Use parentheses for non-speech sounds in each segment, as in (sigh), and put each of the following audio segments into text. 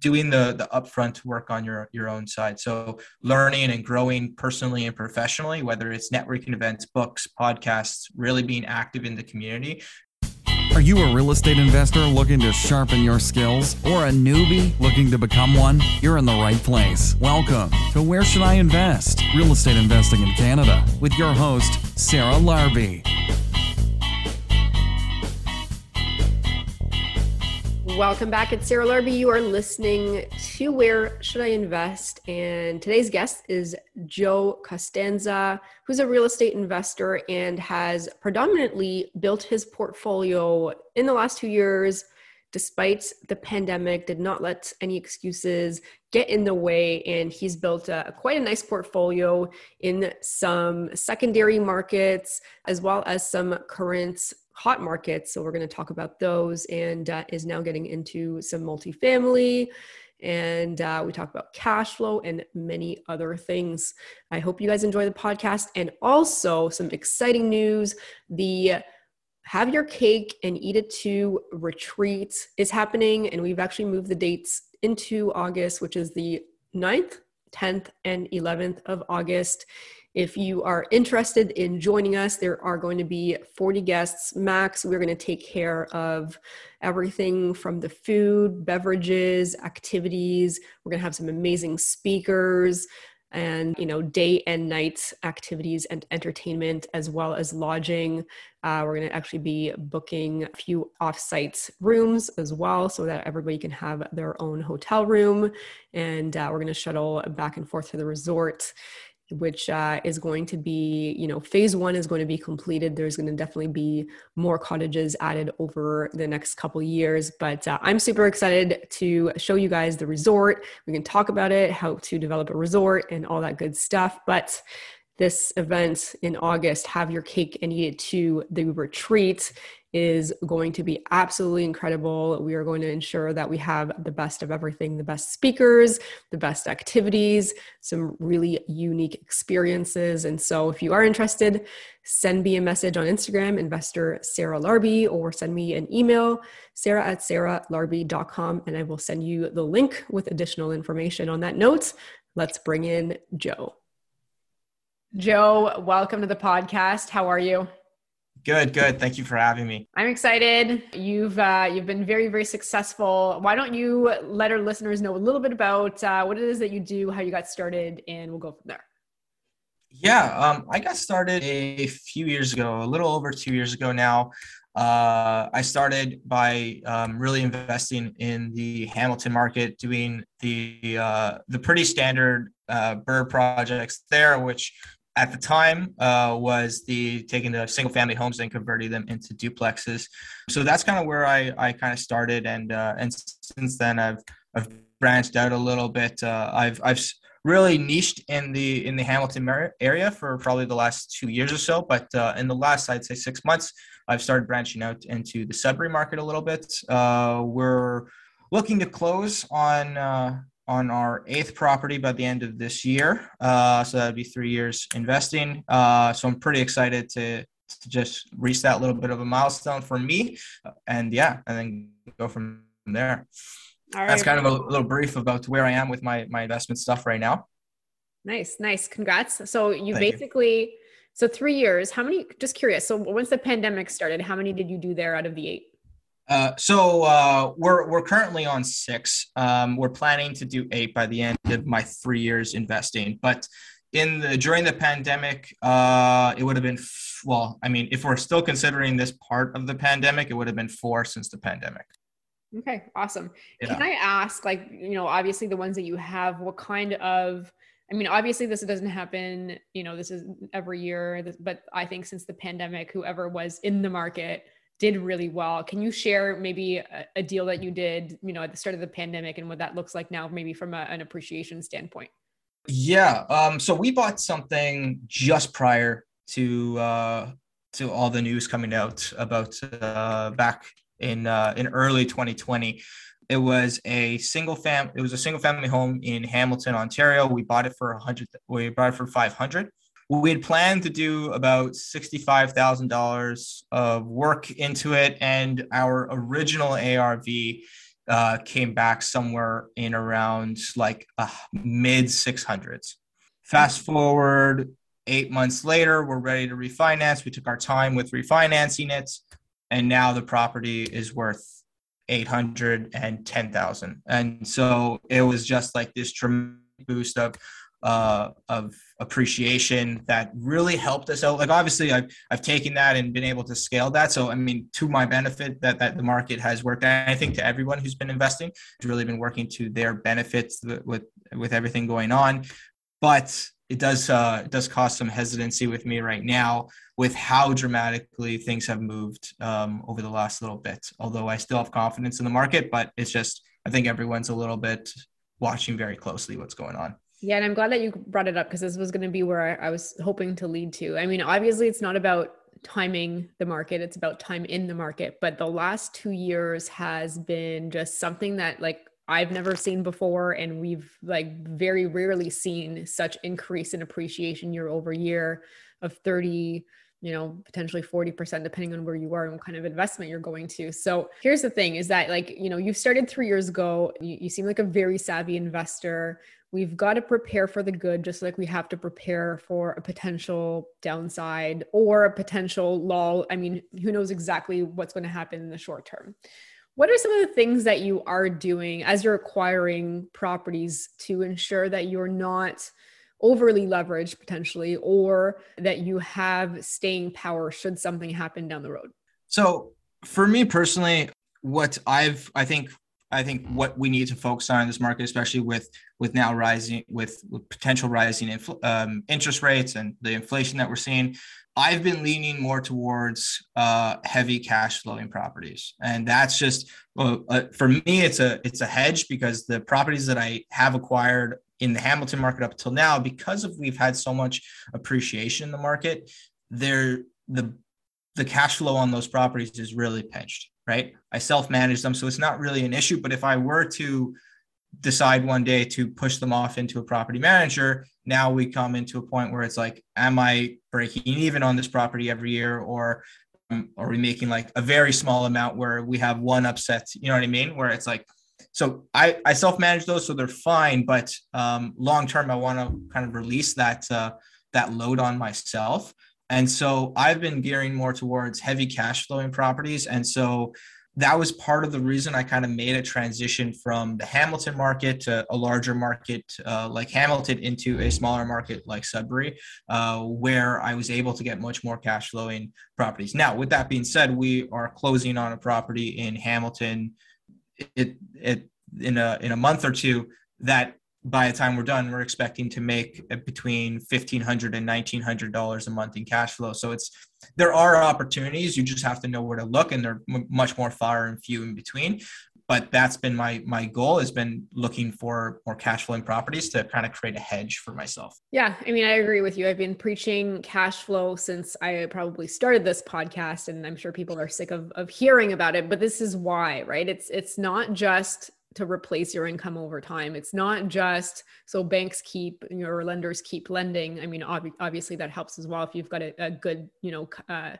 doing the the upfront work on your your own side so learning and growing personally and professionally whether it's networking events books podcasts really being active in the community are you a real estate investor looking to sharpen your skills or a newbie looking to become one? You're in the right place. Welcome to Where Should I Invest? Real Estate Investing in Canada with your host, Sarah Larbi. Welcome back. It's Sarah Larbi. You are listening to Where Should I Invest? And today's guest is Joe Costanza, who's a real estate investor and has predominantly built his portfolio in the last two years, despite the pandemic, did not let any excuses get in the way. And he's built a, quite a nice portfolio in some secondary markets, as well as some current hot markets. So we're going to talk about those and uh, is now getting into some multifamily. And uh, we talk about cash flow and many other things. I hope you guys enjoy the podcast. And also, some exciting news the Have Your Cake and Eat It Too retreat is happening. And we've actually moved the dates into August, which is the 9th, 10th, and 11th of August. If you are interested in joining us, there are going to be 40 guests max. We're going to take care of everything from the food, beverages, activities. We're going to have some amazing speakers and you know day and night activities and entertainment as well as lodging uh, we're going to actually be booking a few off-site rooms as well so that everybody can have their own hotel room and uh, we're going to shuttle back and forth to the resort which uh, is going to be, you know, phase one is going to be completed. There's going to definitely be more cottages added over the next couple years. But uh, I'm super excited to show you guys the resort. We can talk about it, how to develop a resort, and all that good stuff. But this event in August, Have Your Cake and Eat It Too, the retreat is going to be absolutely incredible. We are going to ensure that we have the best of everything the best speakers, the best activities, some really unique experiences. And so, if you are interested, send me a message on Instagram, investor Sarah Larbi, or send me an email, sarah at sarahlarbi.com, and I will send you the link with additional information on that note. Let's bring in Joe. Joe, welcome to the podcast. How are you? Good, good. Thank you for having me. I'm excited. You've uh, you've been very, very successful. Why don't you let our listeners know a little bit about uh, what it is that you do, how you got started, and we'll go from there. Yeah, um, I got started a few years ago, a little over two years ago now. Uh, I started by um, really investing in the Hamilton market, doing the uh, the pretty standard uh, BRRRR projects there, which at the time uh, was the taking the single family homes and converting them into duplexes. So that's kind of where I, I kind of started, and uh, and since then I've I've branched out a little bit. Uh, I've I've really niched in the in the Hamilton area for probably the last two years or so, but uh, in the last I'd say six months, I've started branching out into the Sudbury market a little bit. Uh, we're looking to close on uh, on our eighth property by the end of this year. Uh, so that'd be three years investing. Uh, so I'm pretty excited to, to just reach that little bit of a milestone for me. And yeah, and then go from there. That's kind of a little brief about where I am with my, my investment stuff right now. Nice, nice. Congrats. So you Thank basically, you. so three years, how many, just curious. So once the pandemic started, how many did you do there out of the eight? Uh, so uh, we're we're currently on six. Um, we're planning to do eight by the end of my three years investing. But in the during the pandemic, uh, it would have been f- well. I mean, if we're still considering this part of the pandemic, it would have been four since the pandemic. Okay, awesome. Yeah. Can I ask, like, you know, obviously the ones that you have, what kind of I mean, obviously, this doesn't happen. You know, this is every year. But I think since the pandemic, whoever was in the market did really well. Can you share maybe a, a, deal that you did, you know, at the start of the pandemic and what that looks like now, maybe from a, an appreciation standpoint? Yeah. Um, so we bought something just prior to uh, to all the news coming out about uh, back in uh, in early 2020. It was a single fam. It was a single family home in Hamilton, Ontario. We bought it for a hundred. We bought it for five hundred we had planned to do about $65,000 of work into it. And our original ARV uh, came back somewhere in around like uh, mid 600s. Fast forward eight months later, we're ready to refinance. We took our time with refinancing it, and now the property is worth 810,000. And so it was just like this tremendous boost of uh, of appreciation that really helped us out. Like obviously, I've I've taken that and been able to scale that. So I mean, to my benefit, that that the market has worked. And I think to everyone who's been investing, it's really been working to their benefits with with everything going on. But it does uh, it does cause some hesitancy with me right now with how dramatically things have moved um, over the last little bit. Although I still have confidence in the market, but it's just I think everyone's a little bit watching very closely what's going on. Yeah, and I'm glad that you brought it up because this was going to be where I, I was hoping to lead to. I mean, obviously, it's not about timing the market it's about time in the market but the last two years has been just something that like I've never seen before. And we've like very rarely seen such increase in appreciation year over year of 30, you know, potentially 40%, depending on where you are and what kind of investment you're going to. So here's the thing is that like, you know, you started three years ago, you, you seem like a very savvy investor. We've got to prepare for the good, just like we have to prepare for a potential downside or a potential lull. I mean, who knows exactly what's going to happen in the short term. What are some of the things that you are doing as you're acquiring properties to ensure that you're not overly leveraged potentially or that you have staying power should something happen down the road? So, for me personally, what I've I think I think what we need to focus on in this market, especially with with now rising with, with potential rising infl- um, interest rates and the inflation that we're seeing, I've been leaning more towards uh, heavy cash flowing properties, and that's just well, uh, for me. It's a it's a hedge because the properties that I have acquired in the Hamilton market up until now, because of we've had so much appreciation in the market, they're the the cash flow on those properties is really pinched. Right, I self manage them, so it's not really an issue. But if I were to decide one day to push them off into a property manager, now we come into a point where it's like, am I breaking even on this property every year, or um, are we making like a very small amount where we have one upset? You know what I mean? Where it's like, so I I self manage those, so they're fine. But um, long term, I want to kind of release that uh, that load on myself. And so I've been gearing more towards heavy cash flowing properties. And so that was part of the reason I kind of made a transition from the Hamilton market to a larger market uh, like Hamilton into a smaller market like Sudbury, uh, where I was able to get much more cash flowing properties. Now, with that being said, we are closing on a property in Hamilton. It, it in a in a month or two that by the time we're done, we're expecting to make uh, between fifteen hundred and nineteen hundred dollars a month in cash flow. So it's there are opportunities. You just have to know where to look, and they're m- much more far and few in between. But that's been my my goal has been looking for more cash flowing properties to kind of create a hedge for myself. Yeah, I mean, I agree with you. I've been preaching cash flow since I probably started this podcast, and I'm sure people are sick of of hearing about it. But this is why, right? It's it's not just to replace your income over time. It's not just so banks keep your lenders keep lending. I mean, ob- obviously that helps as well if you've got a, a good, you know, uh,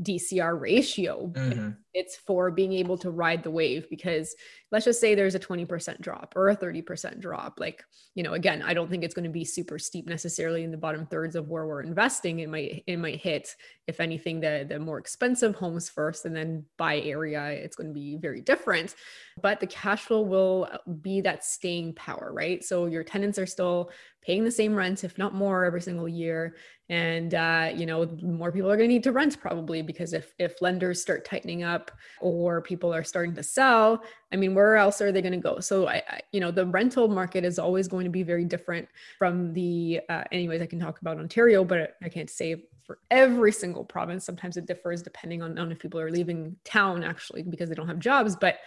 DCR ratio. Mm-hmm. It's for being able to ride the wave because let's just say there's a 20% drop or a 30% drop. Like, you know, again, I don't think it's going to be super steep necessarily in the bottom thirds of where we're investing. It might it might hit, if anything, the the more expensive homes first, and then by area, it's going to be very different. But the cash flow will be that staying power, right? So your tenants are still paying the same rent, if not more, every single year. And uh, you know, more people are going to need to rent probably because if if lenders start tightening up or people are starting to sell, I mean, where else are they going to go? So I, I, you know, the rental market is always going to be very different from the. Uh, anyways, I can talk about Ontario, but I can't say for every single province. Sometimes it differs depending on, on if people are leaving town actually because they don't have jobs. But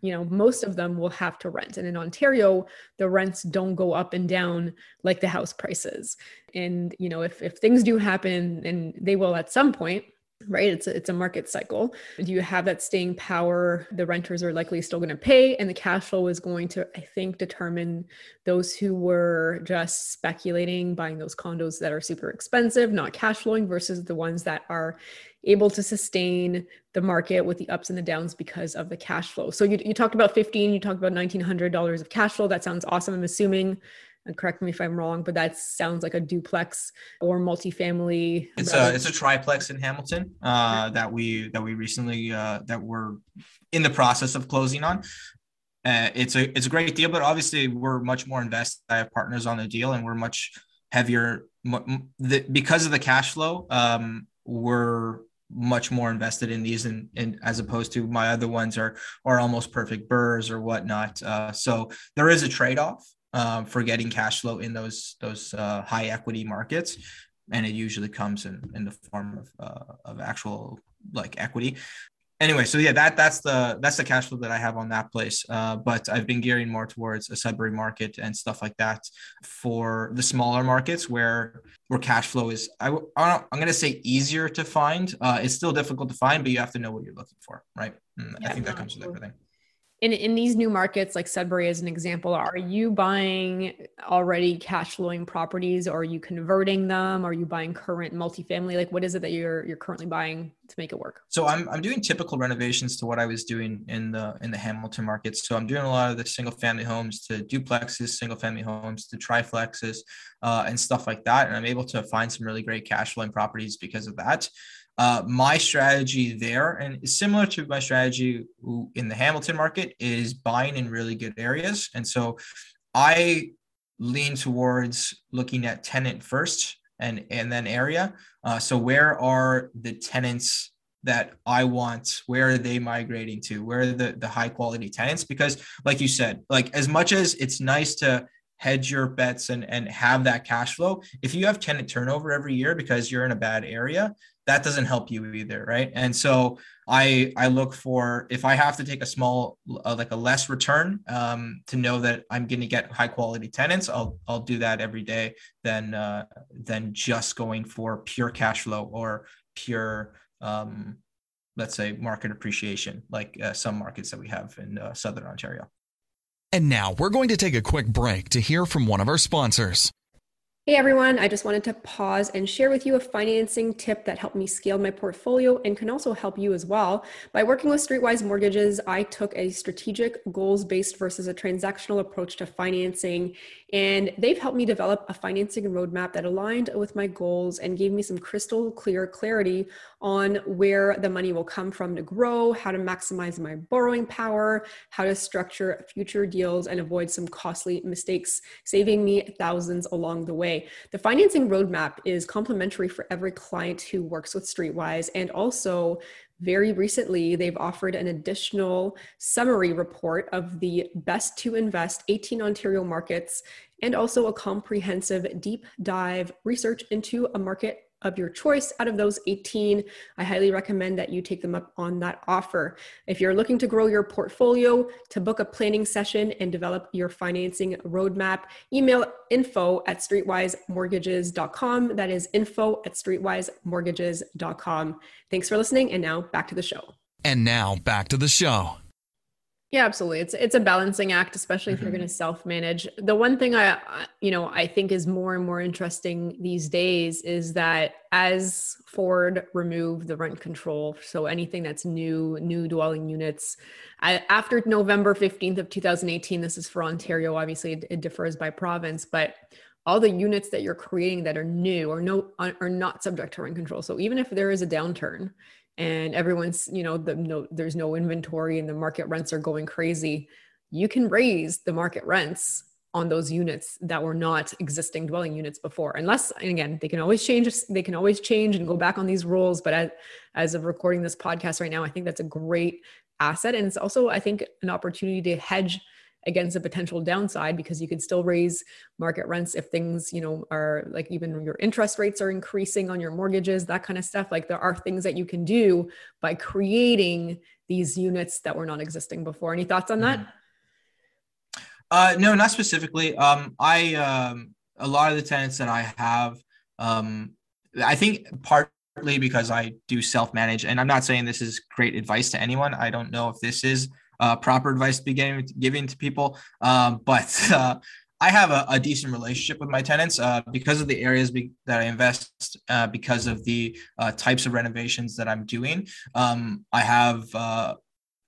you know, most of them will have to rent. And in Ontario, the rents don't go up and down like the house prices. And you know, if if things do happen, and they will at some point, right? It's a, it's a market cycle. Do you have that staying power? The renters are likely still going to pay and the cash flow is going to i think determine those who were just speculating buying those condos that are super expensive not cash flowing versus the ones that are able to sustain the market with the ups and the downs because of the cash flow. So you, you talked about 15 you talked about $1900 of cash flow. That sounds awesome i'm assuming and correct me if I'm wrong, but that sounds like a duplex or multifamily. It's a it's a triplex in Hamilton uh, that we that we recently uh, that we're in the process of closing on. Uh, it's a it's a great deal, but obviously we're much more invested. I have partners on the deal, and we're much heavier the, because of the cash flow. Um, we're much more invested in these and, and as opposed to my other ones are are almost perfect BRRRRs or whatnot uh, so there is a trade-off um, for getting cash flow in those those uh, high equity markets, and it usually comes in in the form of uh, of actual like equity. Anyway, so yeah, that that's the that's the cash flow that I have on that place. Uh, but I've been gearing more towards a Sudbury market and stuff like that for the smaller markets where where cash flow is. I, I'm going to say easier to find. Uh, it's still difficult to find, but you have to know what you're looking for, right? Yeah, I think that comes with everything in, in these new markets like sudbury as an example are you buying already cash flowing properties? Or are you converting them? Are you buying current multifamily? Like what is it that you're you're currently buying to make it work? So i'm, I'm doing typical renovations to what i was doing in the in the hamilton market. So i'm doing a lot of the single family homes to duplexes single family homes to triplexes uh, and stuff like that. And i'm able to find some really great cash flowing properties because of that uh, my strategy there, and similar to my strategy in the Hamilton market, is buying in really good areas. And so I lean towards looking at tenant first and, and then area. Uh, so where are the tenants that I want? Where are they migrating to? Where are the, the high quality tenants? Because like you said, like as much as it's nice to hedge your bets and, and have that cash flow, if you have tenant turnover every year because you're in a bad area, that doesn't help you either right? And so i i look for if i have to take a small uh, like a less return um, to know that i'm going to get high quality tenants i'll i'll do that every day than uh, than just going for pure cash flow or pure um, let's say market appreciation like uh, some markets that we have in uh, southern ontario. And now we're going to take a quick break to hear from one of our sponsors Hey everyone, I just wanted to pause and share with you a financing tip that helped me scale my portfolio and can also help you as well. By working with Streetwise Mortgages, I took a strategic, goals based versus a transactional approach to financing, and they've helped me develop a financing roadmap that aligned with my goals and gave me some crystal clear clarity on where the money will come from to grow, how to maximize my borrowing power, how to structure future deals and avoid some costly mistakes, saving me thousands along the way. The financing roadmap is complimentary for every client who works with Streetwise and also very recently, they've offered an additional summary report of the best to invest 18 Ontario markets and also a comprehensive deep dive research into a market of your choice out of those 18 i highly recommend that you take them up on that offer. If you're looking to grow your portfolio to book a planning session and develop your financing roadmap email info at streetwisemortgages.com that is info at streetwisemortgages.com thanks for listening and now back to the show. And now back to the show yeah, absolutely. It's it's a balancing act, especially if mm-hmm. you're going to self manage. The one thing I, you know, I think is more and more interesting these days is that as Ford removed the rent control, so anything that's new, new dwelling units, I, after November fifteenth of 2018, this is for Ontario. Obviously, it, it differs by province, but all the units that you're creating that are new or no are not subject to rent control. So even if there is a downturn, and everyone's you know the no there's no inventory and the market rents are going crazy you can raise the market rents on those units that were not existing dwelling units before unless and again they can always change they can always change and go back on these rules but as, as of recording this podcast right now i think that's a great asset and it's also i think an opportunity to hedge against a potential downside because you could still raise market rents if things you know are like even your interest rates are increasing on your mortgages that kind of stuff like there are things that you can do by creating these units that were not existing before any thoughts on that mm-hmm. uh, no not specifically um, i um, a lot of the tenants that i have um, i think part partly because I do self manage, and I'm not saying this is great advice to anyone. I don't know if this is uh, proper advice to be giving, giving to people, um, but (laughs) uh, I have a, a, decent relationship with my tenants uh, because of the areas be, that I invest, uh, because of the uh, types of renovations that I'm doing. Um, I have, uh,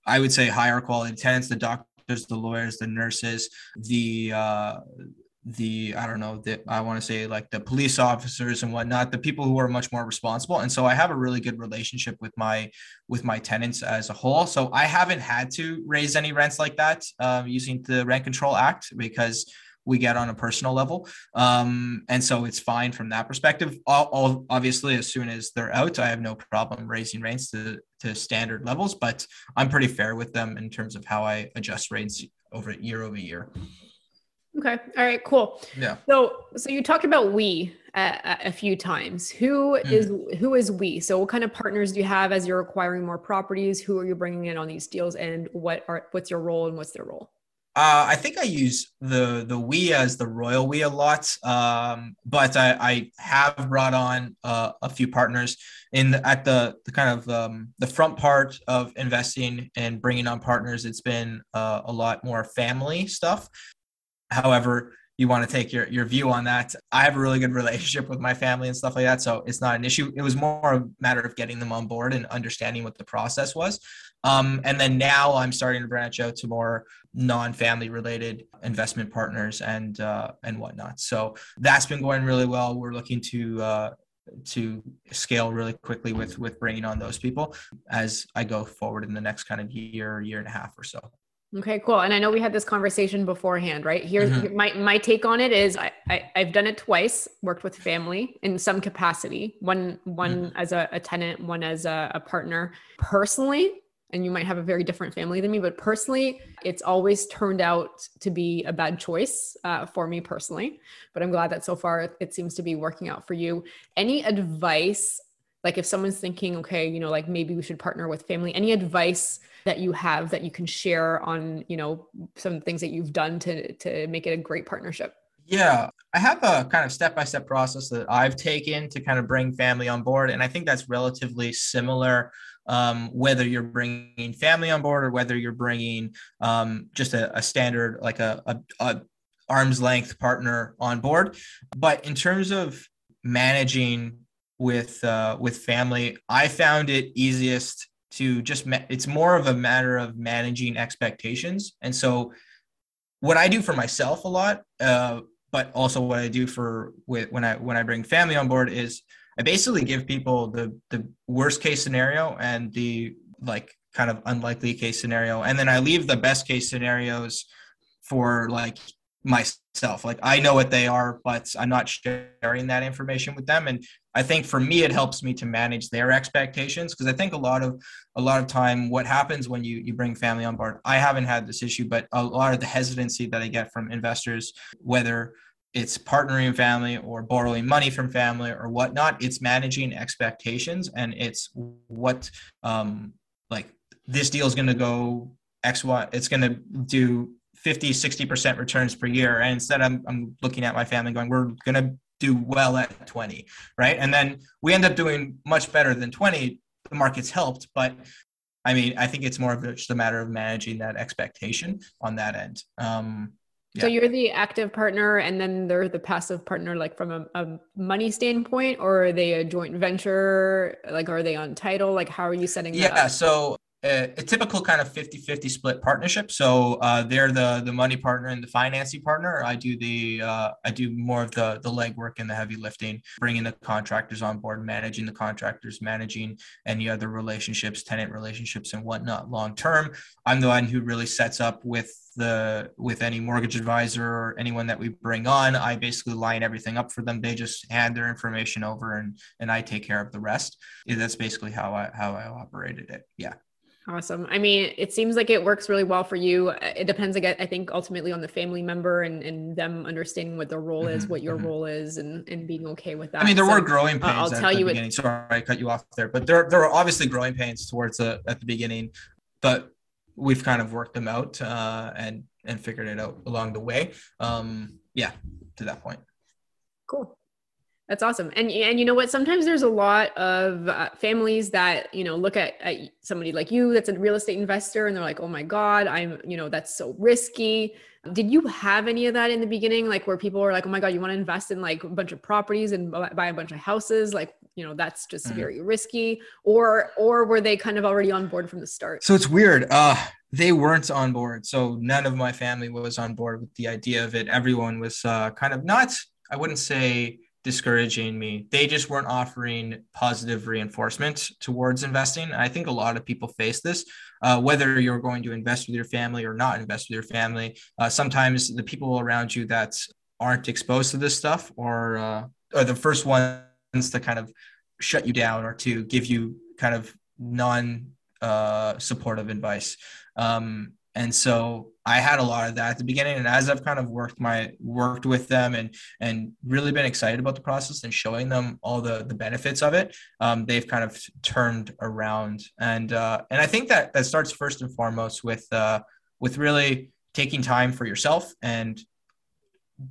I would say, higher quality tenants, the doctors, the lawyers, the nurses, the the I don't know that I want to say like the police officers and whatnot, the people who are much more responsible. And so I have a really good relationship with my with my tenants as a whole. So I haven't had to raise any rents like that um, using the Rent Control Act because we get on a personal level. Um, and so it's fine from that perspective. All, all, obviously, as soon as they're out, I have no problem raising rates to, to standard levels, but I'm pretty fair with them in terms of how I adjust rates over year over year. Okay. All right. Cool. Yeah. So, so you talked about we a, a few times. Who mm. is who is we? So, what kind of partners do you have as you're acquiring more properties? Who are you bringing in on these deals, and what are what's your role and what's their role? Uh, I think I use the the we as the royal we a lot, um, but I, I, have brought on uh, a few partners in the, at the the kind of um, the front part of investing and bringing on partners. It's been uh, a lot more family stuff. However, you want to take your, your view on that. I have a really good relationship with my family and stuff like that. So it's not an issue. It was more a matter of getting them on board and understanding what the process was. Um, and then now I'm starting to branch out to more non-family related investment partners and uh, and whatnot. So that's been going really well. We're looking to uh, to scale really quickly with with bringing on those people as I go forward in the next kind of year, year and a half or so. Okay, cool. And I know we had this conversation beforehand, right? Here's mm-hmm. my my take on it is I, I have done it twice, worked with family in some capacity. One one mm-hmm. as a, a, tenant, one as a, a partner. Personally, and you might have a very different family than me, but personally, it's always turned out to be a bad choice uh, for me personally. But I'm glad that so far it, it seems to be working out for you. Any advice, like if someone's thinking, okay, you know, like maybe we should partner with family, any advice that you have that you can share on you know some things that you've done to to make it a great partnership? Yeah i have a kind of step-by-step process that i've taken to kind of bring family on board and i think that's relatively similar um, whether you're bringing family on board or whether you're bringing um, just a, a, standard like a, a, a arm's length partner on board. But in terms of managing with uh, with family. I found it easiest to just ma- it's more of a matter of managing expectations. And so what i do for myself a lot uh, but also what i do for with, when i when i bring family on board is i basically give people the the worst case scenario and the like kind of unlikely case scenario. And then i leave the best case scenarios for like myself. Like i know what they are but i'm not sharing that information with them. And I think for me it helps me to manage their expectations because I think a lot of a lot of time what happens when you you bring family on board I haven't had this issue but a lot of the hesitancy that I get from investors whether it's partnering family or borrowing money from family or whatnot it's managing expectations and it's what um like this deal is going to go x y it's going to do 50 60% returns per year. And instead I'm, I'm looking at my family going we're going to do well at 20, right? And then we end up doing much better than 20. The market's helped, but I mean, I think it's more of just a matter of managing that expectation on that end. Um, yeah. So you're the active partner, and then they're the passive partner, like from a, a, money standpoint, or are they a joint venture? Like, are they on title? Like, how are you setting? Yeah. So a, a, typical kind of 50-50 split partnership. So uh, they're the the money partner and the financing partner. I do the uh, i do more of the the legwork and the heavy lifting bringing the contractors on board managing the contractors managing any other relationships tenant relationships and whatnot long term. I'm the one who really sets up with the with any mortgage advisor or anyone that we bring on. I basically line everything up for them. They just hand their information over and and i take care of the rest. That's basically how i how i operated it. Yeah Awesome. I mean, it seems like it works really well for you. It depends, again, I think, ultimately on the family member and, and them understanding what their role is, mm-hmm, what your mm-hmm. role is, and, and being okay with that. I mean, there so, were growing pains. Uh, I'll tell you Sorry, I cut you off there, but there there were obviously growing pains towards the at the beginning, but we've kind of worked them out uh, and and figured it out along the way. Um, yeah, to that point. Cool. That's awesome. And and you know what? Sometimes there's a lot of uh, families that you know look at, at somebody like you that's a real estate investor, and they're like, "Oh my God, I'm you know that's so risky." Did you have any of that in the beginning, like where people were like, "Oh my God, you want to invest in like a bunch of properties and buy a bunch of houses?" Like you know that's just mm-hmm. very risky, or or were they kind of already on board from the start? So it's weird. Uh, they weren't on board. So none of my family was on board with the idea of it. Everyone was uh, kind of not. I wouldn't say discouraging me. They just weren't offering positive reinforcement towards investing. I think a lot of people face this, uh, whether you're going to invest with your family or not invest with your family. Uh, sometimes the people around you that aren't exposed to this stuff or uh, are the first ones to kind of shut you down or to give you kind of non uh, supportive advice. Um, and so I had a lot of that at the beginning. And as I've kind of worked my worked with them and and really been excited about the process and showing them all the the benefits of it, um, they've kind of turned around. And uh, and I think that that starts first and foremost with uh, with really taking time for yourself and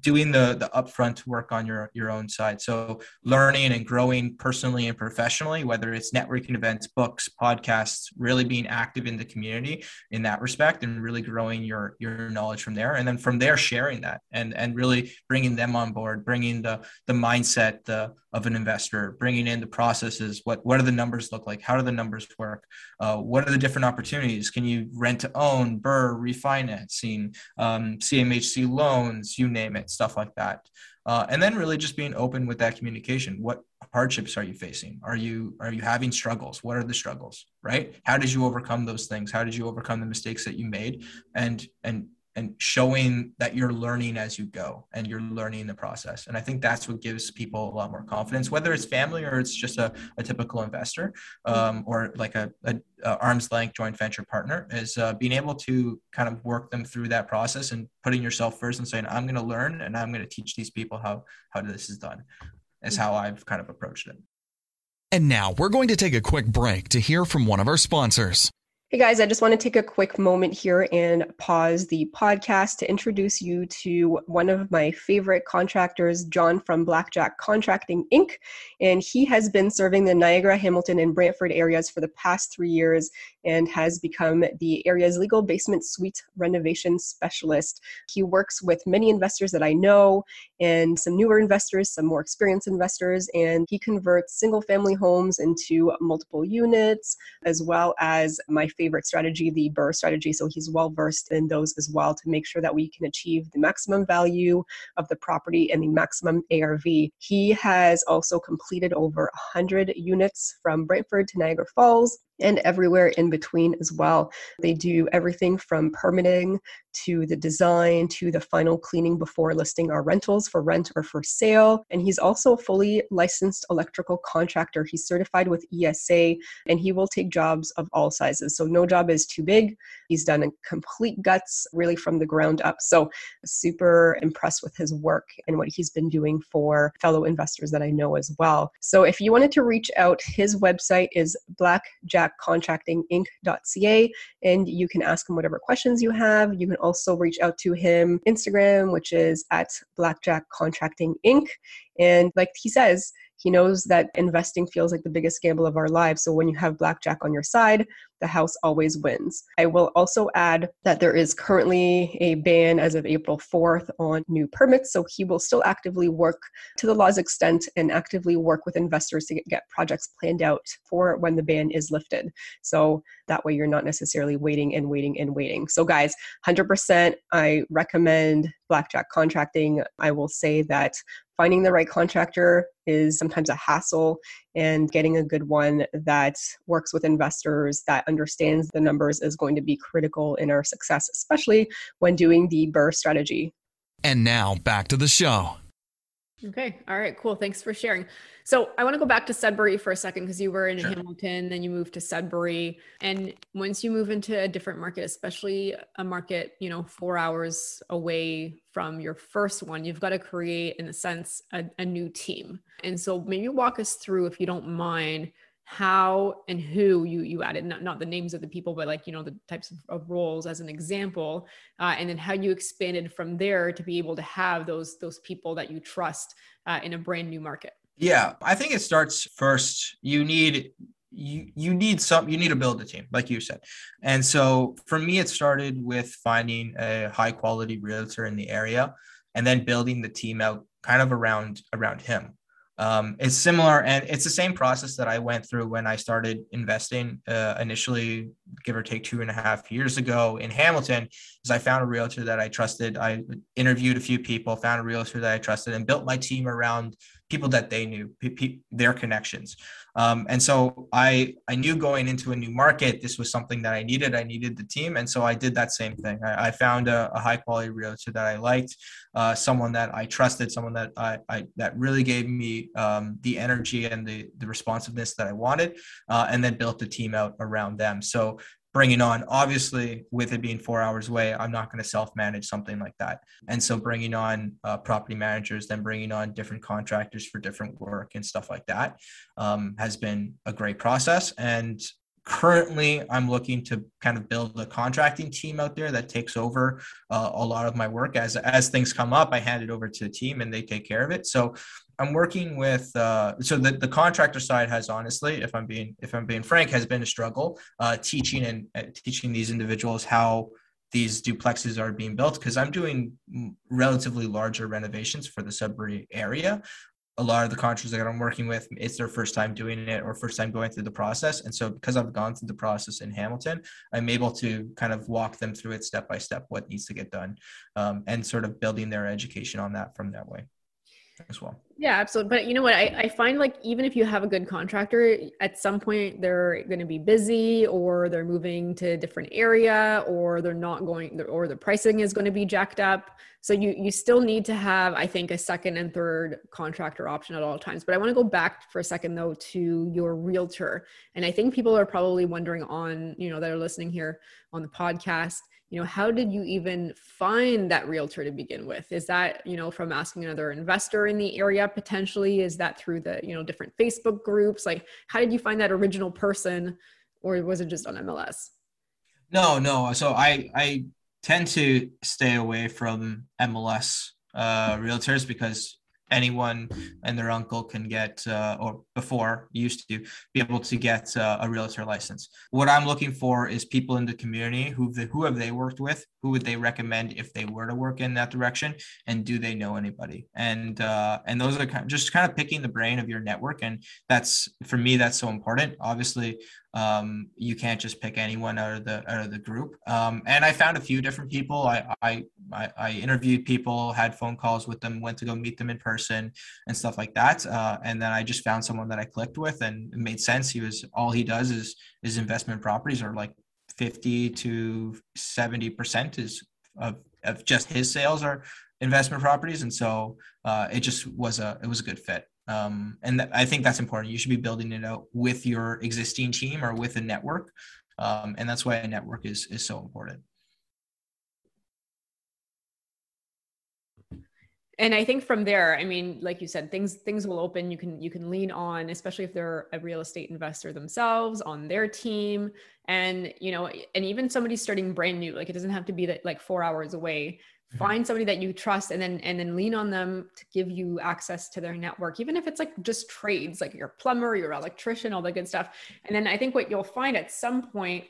doing the the upfront work on your your own side so learning and growing personally and professionally whether it's networking events books podcasts really being active in the community in that respect and really growing your your knowledge from there and then from there sharing that and and really bringing them on board bringing the the mindset the of an investor, bringing in the processes. What what do the numbers look like? How do the numbers work? Uh, what are the different opportunities? Can you rent to own, BRRRR, refinancing, um, CMHC loans, you name it, stuff like that. Uh, and then really just being open with that communication. What hardships are you facing? Are you are you having struggles? What are the struggles? Right? How did you overcome those things? How did you overcome the mistakes that you made? And and and showing that you're learning as you go and you're learning the process. And I think that's what gives people a lot more confidence, whether it's family or it's just a, a typical investor um, or like a, a, a, arm's length joint venture partner is uh, being able to kind of work them through that process and putting yourself first and saying, I'm going to learn and I'm going to teach these people how, how this is done is how I've kind of approached it. And now we're going to take a quick break to hear from one of our sponsors. Hey guys, I just want to take a quick moment here and pause the podcast to introduce you to one of my favorite contractors, Jon from Blackjack Contracting Inc. And he has been serving the Niagara, Hamilton, and Brantford areas for the past three years and has become the area's legal basement suite renovation specialist. He works with many investors that I know and some newer investors, some more experienced investors, and he converts single family homes into multiple units, as well as my favorite strategy, the BRRRR strategy. So he's well versed in those as well to make sure that we can achieve the maximum value of the property and the maximum ARV. He has also completed over 100 units from Brantford to Niagara Falls and everywhere in between as well. They do everything from permitting to the design to the final cleaning before listing our rentals for rent or for sale. And he's also a fully licensed electrical contractor. He's certified with ESA and he will take jobs of all sizes. So no job is too big. He's done a complete guts really from the ground up. So super impressed with his work and what he's been doing for fellow investors that I know as well. So if you wanted to reach out, his website is blackjackcontractinginc.ca and you can ask him whatever questions you have. You can also reach out to him Instagram, which is at Blackjack Contracting Inc. And like he says, he knows that investing feels like the biggest gamble of our lives. So when you have blackjack on your side, the house always wins. I will also add that there is currently a ban as of April 4th on new permits. So he will still actively work to the law's extent and actively work with investors to get projects planned out for when the ban is lifted. So that way you're not necessarily waiting and waiting and waiting. So, guys, 100% I recommend blackjack contracting. I will say that finding the right contractor is sometimes a hassle and getting a good one that works with investors that understands the numbers is going to be critical in our success, especially when doing the BRRRR strategy. And now back to the show. Okay. All right. Cool. Thanks for sharing. So I want to go back to Sudbury for a second because you were in sure. Hamilton, then you moved to Sudbury. And once you move into a different market, especially a market, you know, four hours away from your first one, you've got to create, in a sense, a, a new team. And so maybe walk us through, if you don't mind, how and who you you added not, not the names of the people but like you know the types of, of roles as an example uh, and then how you expanded from there to be able to have those those people that you trust uh, in a brand new market. Yeah, I think it starts first. You need you you need some you need to build a team like you said. And so for me it started with finding a high quality realtor in the area and then building the team out kind of around around him um, it's similar and it's the same process that i went through when i started investing uh, initially give or take two and a half years ago in hamilton is i found a realtor that i trusted. I interviewed a few people found a realtor that i trusted and built my team around people that they knew their connections um, and so I I knew going into a new market, this was something that I needed. I needed the team, and so I did that same thing. I, I found a, a, high quality realtor that I liked, uh, someone that I trusted, someone that I, I that really gave me um, the energy and the the responsiveness that I wanted, uh, and then built the team out around them. So bringing on. Obviously with it being four hours away i'm not going to self-manage something like that. And so bringing on uh, property managers then bringing on different contractors for different work and stuff like that um, has been a great process. And currently i'm looking to kind of build a contracting team out there that takes over uh, a lot of my work. As as things come up i hand it over to the team and they take care of it. So I'm working with uh, so the, the contractor side has honestly, if I'm being if I'm being frank, has been a struggle uh, teaching and uh, teaching these individuals how these duplexes are being built. Because I'm doing relatively larger renovations for the Sudbury area. A lot of the contractors that I'm working with, it's their first time doing it or first time going through the process. And so, because I've gone through the process in Hamilton, I'm able to kind of walk them through it step by step, what needs to get done, um, and sort of building their education on that from that way as well. Yeah, absolutely. But you know what? I, I find like even if you have a good contractor, at some point they're going to be busy or they're moving to a different area or they're not going or the pricing is going to be jacked up. So you you still need to have, I think, a second and third contractor option at all times. But I want to go back for a second though to your realtor. And I think people are probably wondering on, you know, that are listening here on the podcast you know how did you even find that realtor to begin with? Is that you know from asking another investor in the area potentially? Is that through the you know different facebook groups? Like how did you find that original person or was it just on mls no no. So i i tend to stay away from mls uh realtors because anyone and their uncle can get uh, or before used to be able to get uh, a realtor license. What i'm looking for is people in the community who who have they worked with who would they recommend if they were to work in that direction and do they know anybody? And uh, and those are kind of just kind of picking the brain of your network and that's for me that's so important. Obviously um, you can't just pick anyone out of the out of the group. Um, and i found a few different people. I, I i interviewed people had phone calls with them went to go meet them in person and stuff like that. Uh, and then i just found someone that i clicked with and it made sense. He was all he does is is investment properties or like 50 to 70 percent is of, of just his sales are investment properties. And so uh, it just was a it was a good fit um, and th- i think that's important. You should be building it out with your existing team or with a network. Um, and that's why a network is is so important. And i think from there i mean like you said things things will open. You can you can lean on especially if they're a real estate investor themselves on their team. And you know and even somebody starting brand new like it doesn't have to be that like four hours away. Find somebody that you trust and then and then lean on them to give you access to their network even if it's like just trades like your plumber your electrician all the good stuff. And then i think what you'll find at some point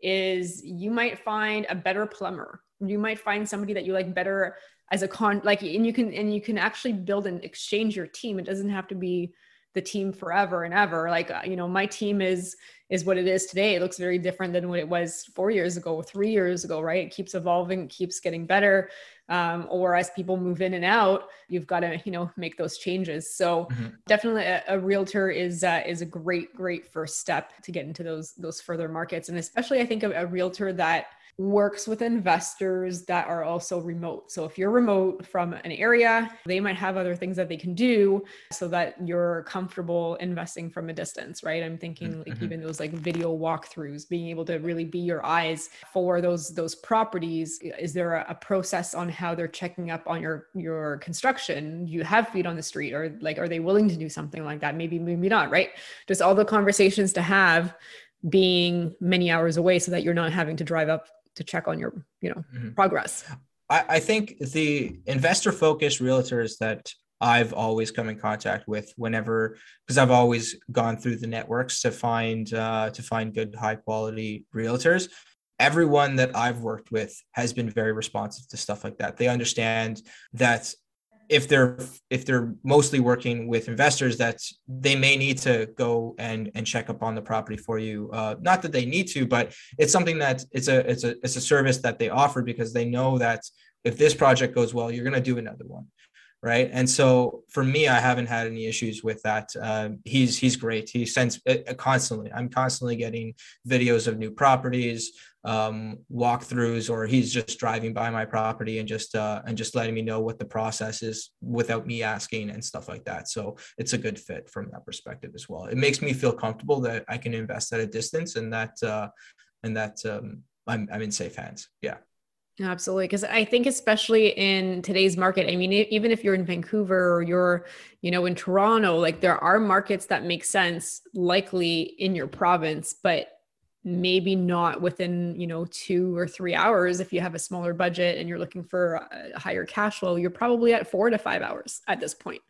is you might find a better plumber. You might find somebody that you like better as a con like and you can and you can actually build and exchange your team. It doesn't have to be the team forever and ever. Like uh, you know my team is is what it is today. It looks very different than what it was four years ago three years ago right? It keeps evolving keeps getting better. Um, or as people move in and out you've got to you know make those changes. So mm-hmm. definitely a, a, realtor is uh, is a great great first step to get into those those further markets. And especially i think a, a realtor that works with investors that are also remote. So if you're remote from an area, they might have other things that they can do so that you're comfortable investing from a distance, right? I'm thinking like mm-hmm. even those like video walkthroughs, being able to really be your eyes for those those properties. Is there a, a process on how they're checking up on your your construction? You have feet on the street or like are they willing to do something like that? Maybe maybe not, right? Just all the conversations to have being many hours away so that you're not having to drive up to check on your you know mm-hmm. progress I, I think the investor focused realtors that I've always come in contact with whenever because I've always gone through the networks to find uh, to find good high quality realtors. Everyone that I've worked with has been very responsive to stuff like that. They understand that if they're if they're mostly working with investors that they may need to go and and check up on the property for you. Uh, not that they need to but it's something that it's a it's a it's a service that they offer because they know that if this project goes well you're going to do another one right? And so for me i haven't had any issues with that. Uh, he's he's great. He sends uh, constantly. I'm constantly getting videos of new properties um, walkthroughs or he's just driving by my property and just uh, and just letting me know what the process is without me asking and stuff like that. So it's a good fit from that perspective as well. It makes me feel comfortable that i can invest at a distance and that uh, and that um, I'm, I'm in safe hands. Yeah Absolutely. Because I think, especially in today's market, I mean, even if you're in Vancouver or you're, you know, in Toronto, like there are markets that make sense likely in your province, but maybe not within, you know, two or three hours. If you have a smaller budget and you're looking for a higher cash flow, you're probably at four to five hours at this point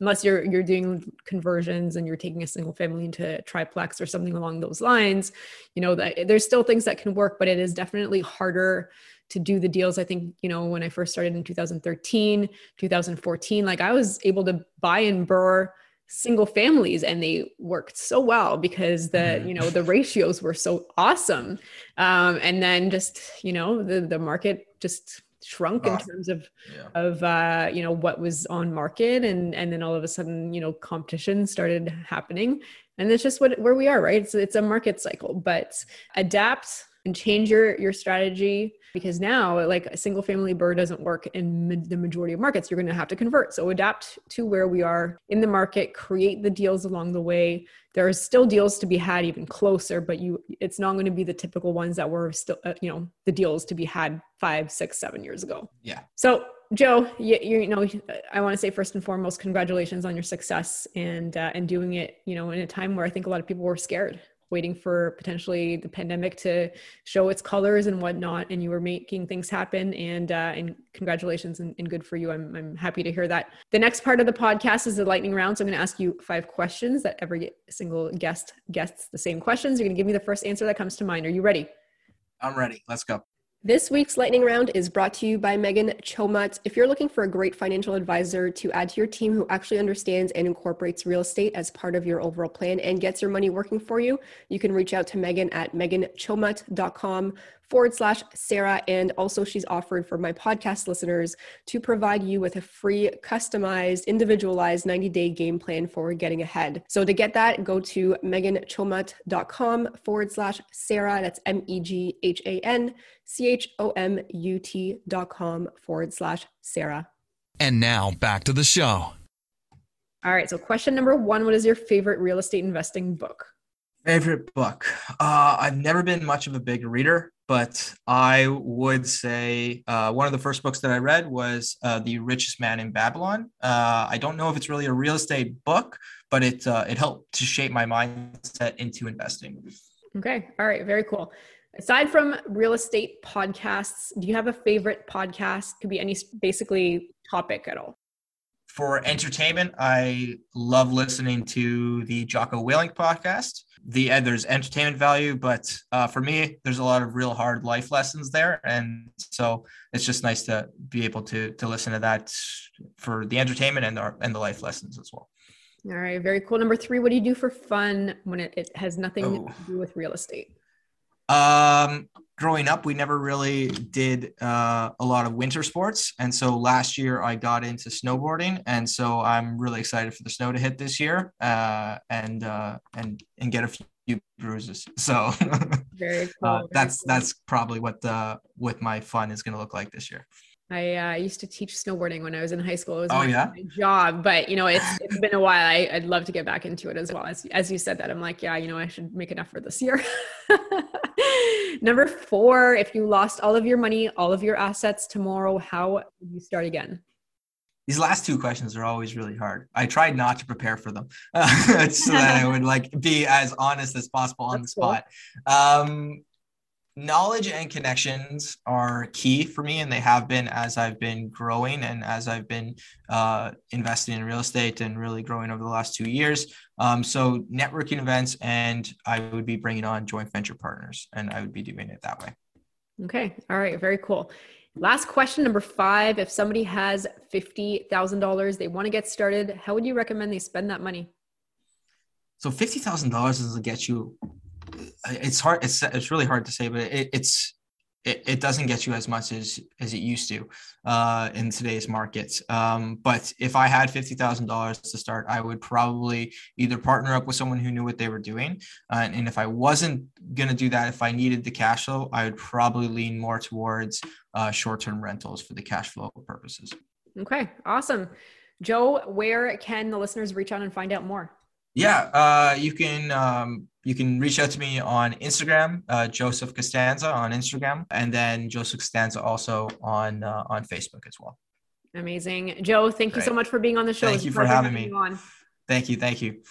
unless you're you're doing conversions and you're taking a single family into triplex or something along those lines you know that there's still things that can work but it is definitely harder to do the deals. I think, you know, when I first started in 2013, 2014, like I was able to buy and BRRRR single families and they worked so well because the mm-hmm. you know the ratios were so awesome um, and then just you know the the market just shrunk in terms of yeah. of uh, you know what was on market and and then all of a sudden you know competition started happening and it's just what where we are right it's, it's a market cycle but adapt and change your your strategy because now like a single family BRRRR doesn't work in ma- the majority of markets. You're going to have to convert. So adapt to where we are in the market create the deals along the way. There are still deals to be had even closer but you it's not going to be the typical ones that were still uh, you know the deals to be had five six seven years ago. Yeah. So joe you, you know i want to say first and foremost congratulations on your success and uh, and doing it you know in a time where i think a lot of people were scared waiting for potentially the pandemic to show its colors and whatnot, and you were making things happen. And uh, and congratulations and, and good for you. I'm I'm happy to hear that. The next part of the podcast is the lightning round. So I'm going to ask you five questions that every single guest gets the same questions. You're going to give me the first answer that comes to mind. Are you ready? I'm ready. Let's go. This week's lightning round is brought to you by Meghan Chomut. If you're looking for a great financial advisor to add to your team who actually understands and incorporates real estate as part of your overall plan and gets your money working for you, you can reach out to Meghan at meghanchomut.com forward slash Sarah. And also, she's offered for my podcast listeners to provide you with a free, customized, individualized 90 day game plan for getting ahead. So, to get that, go to meghanchomut.com forward slash Sarah. That's M E G H A N C H O M U T dot com forward slash Sarah. And now back to the show. All right. So, question number one What is your favorite real estate investing book? Favorite book? Uh, I've never been much of a big reader but I would say uh, one of the first books that I read was uh, The Richest Man in Babylon. Uh, I don't know if it's really a real estate book, but it uh, it helped to shape my mindset into investing. Okay, all right, very cool. Aside from real estate podcasts, do you have a favorite podcast? Could be any basically topic at all. For entertainment, I love listening to the Jocko Willink podcast the uh, there's entertainment value, but uh, for me, there's a lot of real hard life lessons there, and so it's just nice to be able to to listen to that for the entertainment and the and the life lessons as well. All right, very cool. Number three, what do you do for fun when it, it has nothing oh. to do with real estate? Um, growing up, we never really did uh, a lot of winter sports. And so last year I got into snowboarding. And so I'm really excited for the snow to hit this year uh, and, uh, and, and get a few bruises. So (laughs) very cool. Uh, that's, cool. that's probably what the, what my fun is going to look like this year. I uh, used to teach snowboarding when I was in high school. It was oh, my, yeah? my job, but you know, it's, it's been a while. I, would love to get back into it as well. As, as you said that, I'm like, yeah, you know, I should make an effort this year. (laughs) Number four, if you lost all of your money, all of your assets tomorrow, how would you start again? These last two questions are always really hard. I tried not to prepare for them (laughs) so that I would like be as honest as possible on That's the spot. Cool. Um, knowledge and connections are key for me and they have been as i've been growing and as i've been uh, investing in real estate and really growing over the last two years. Um, so networking events and i would be bringing on joint venture partners and i would be doing it that way. Okay. All right. Very cool. Last question number five. If somebody has $50000 they want to get started how would you recommend they spend that money? So $50000 doesn't get you it's hard. It's it's really hard to say, but it, it's it, it doesn't get you as much as as it used to uh, in today's markets. Um, but if I had fifty thousand dollars to start, I would probably either partner up with someone who knew what they were doing, uh, and if I wasn't going to do that, if I needed the cash flow, I would probably lean more towards uh, short term rentals for the cash flow purposes. Okay, awesome, Joe. Where can the listeners reach out and find out more? Yeah, uh, you can um, you can reach out to me on Instagram, uh, Joseph Costanza on Instagram, and then Joseph Costanza also on uh, on Facebook as well. Amazing, Joe. Thank Great. you so much for being on the show. Thank you for having me. On. Thank you. Thank you.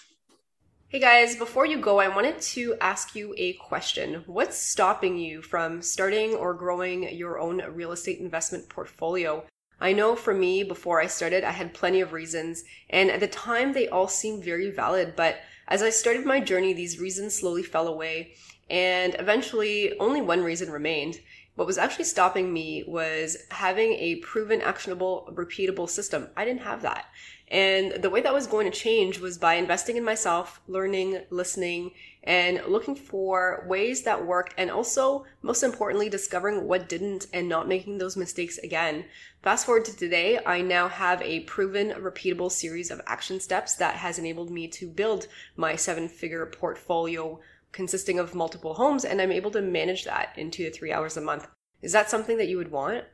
Hey guys, before you go, I wanted to ask you a question. What's stopping you from starting or growing your own real estate investment portfolio? I know for me, before I started, I had plenty of reasons, and at the time they all seemed very valid, but as I started my journey, these reasons slowly fell away, and eventually only one reason remained. What was actually stopping me was having a proven, actionable, repeatable system. I didn't have that. And the way that was going to change was by investing in myself, learning, listening, and looking for ways that worked and also most importantly discovering what didn't and not making those mistakes again. Fast forward to today i now have a proven repeatable series of action steps that has enabled me to build my seven figure portfolio consisting of multiple homes and i'm able to manage that in two to three hours a month. Is that something that you would want?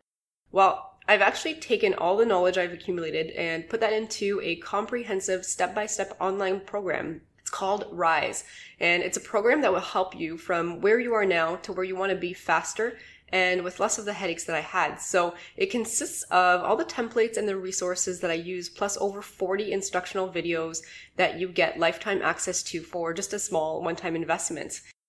Well I've actually taken all the knowledge I've accumulated and put that into a comprehensive step by step online program it's called Rise, and it's a program that will help you from where you are now to where you want to be faster and with less of the headaches that I had. So it consists of all the templates and the resources that I use, plus over 40 instructional videos that you get lifetime access to for just a small one time investment.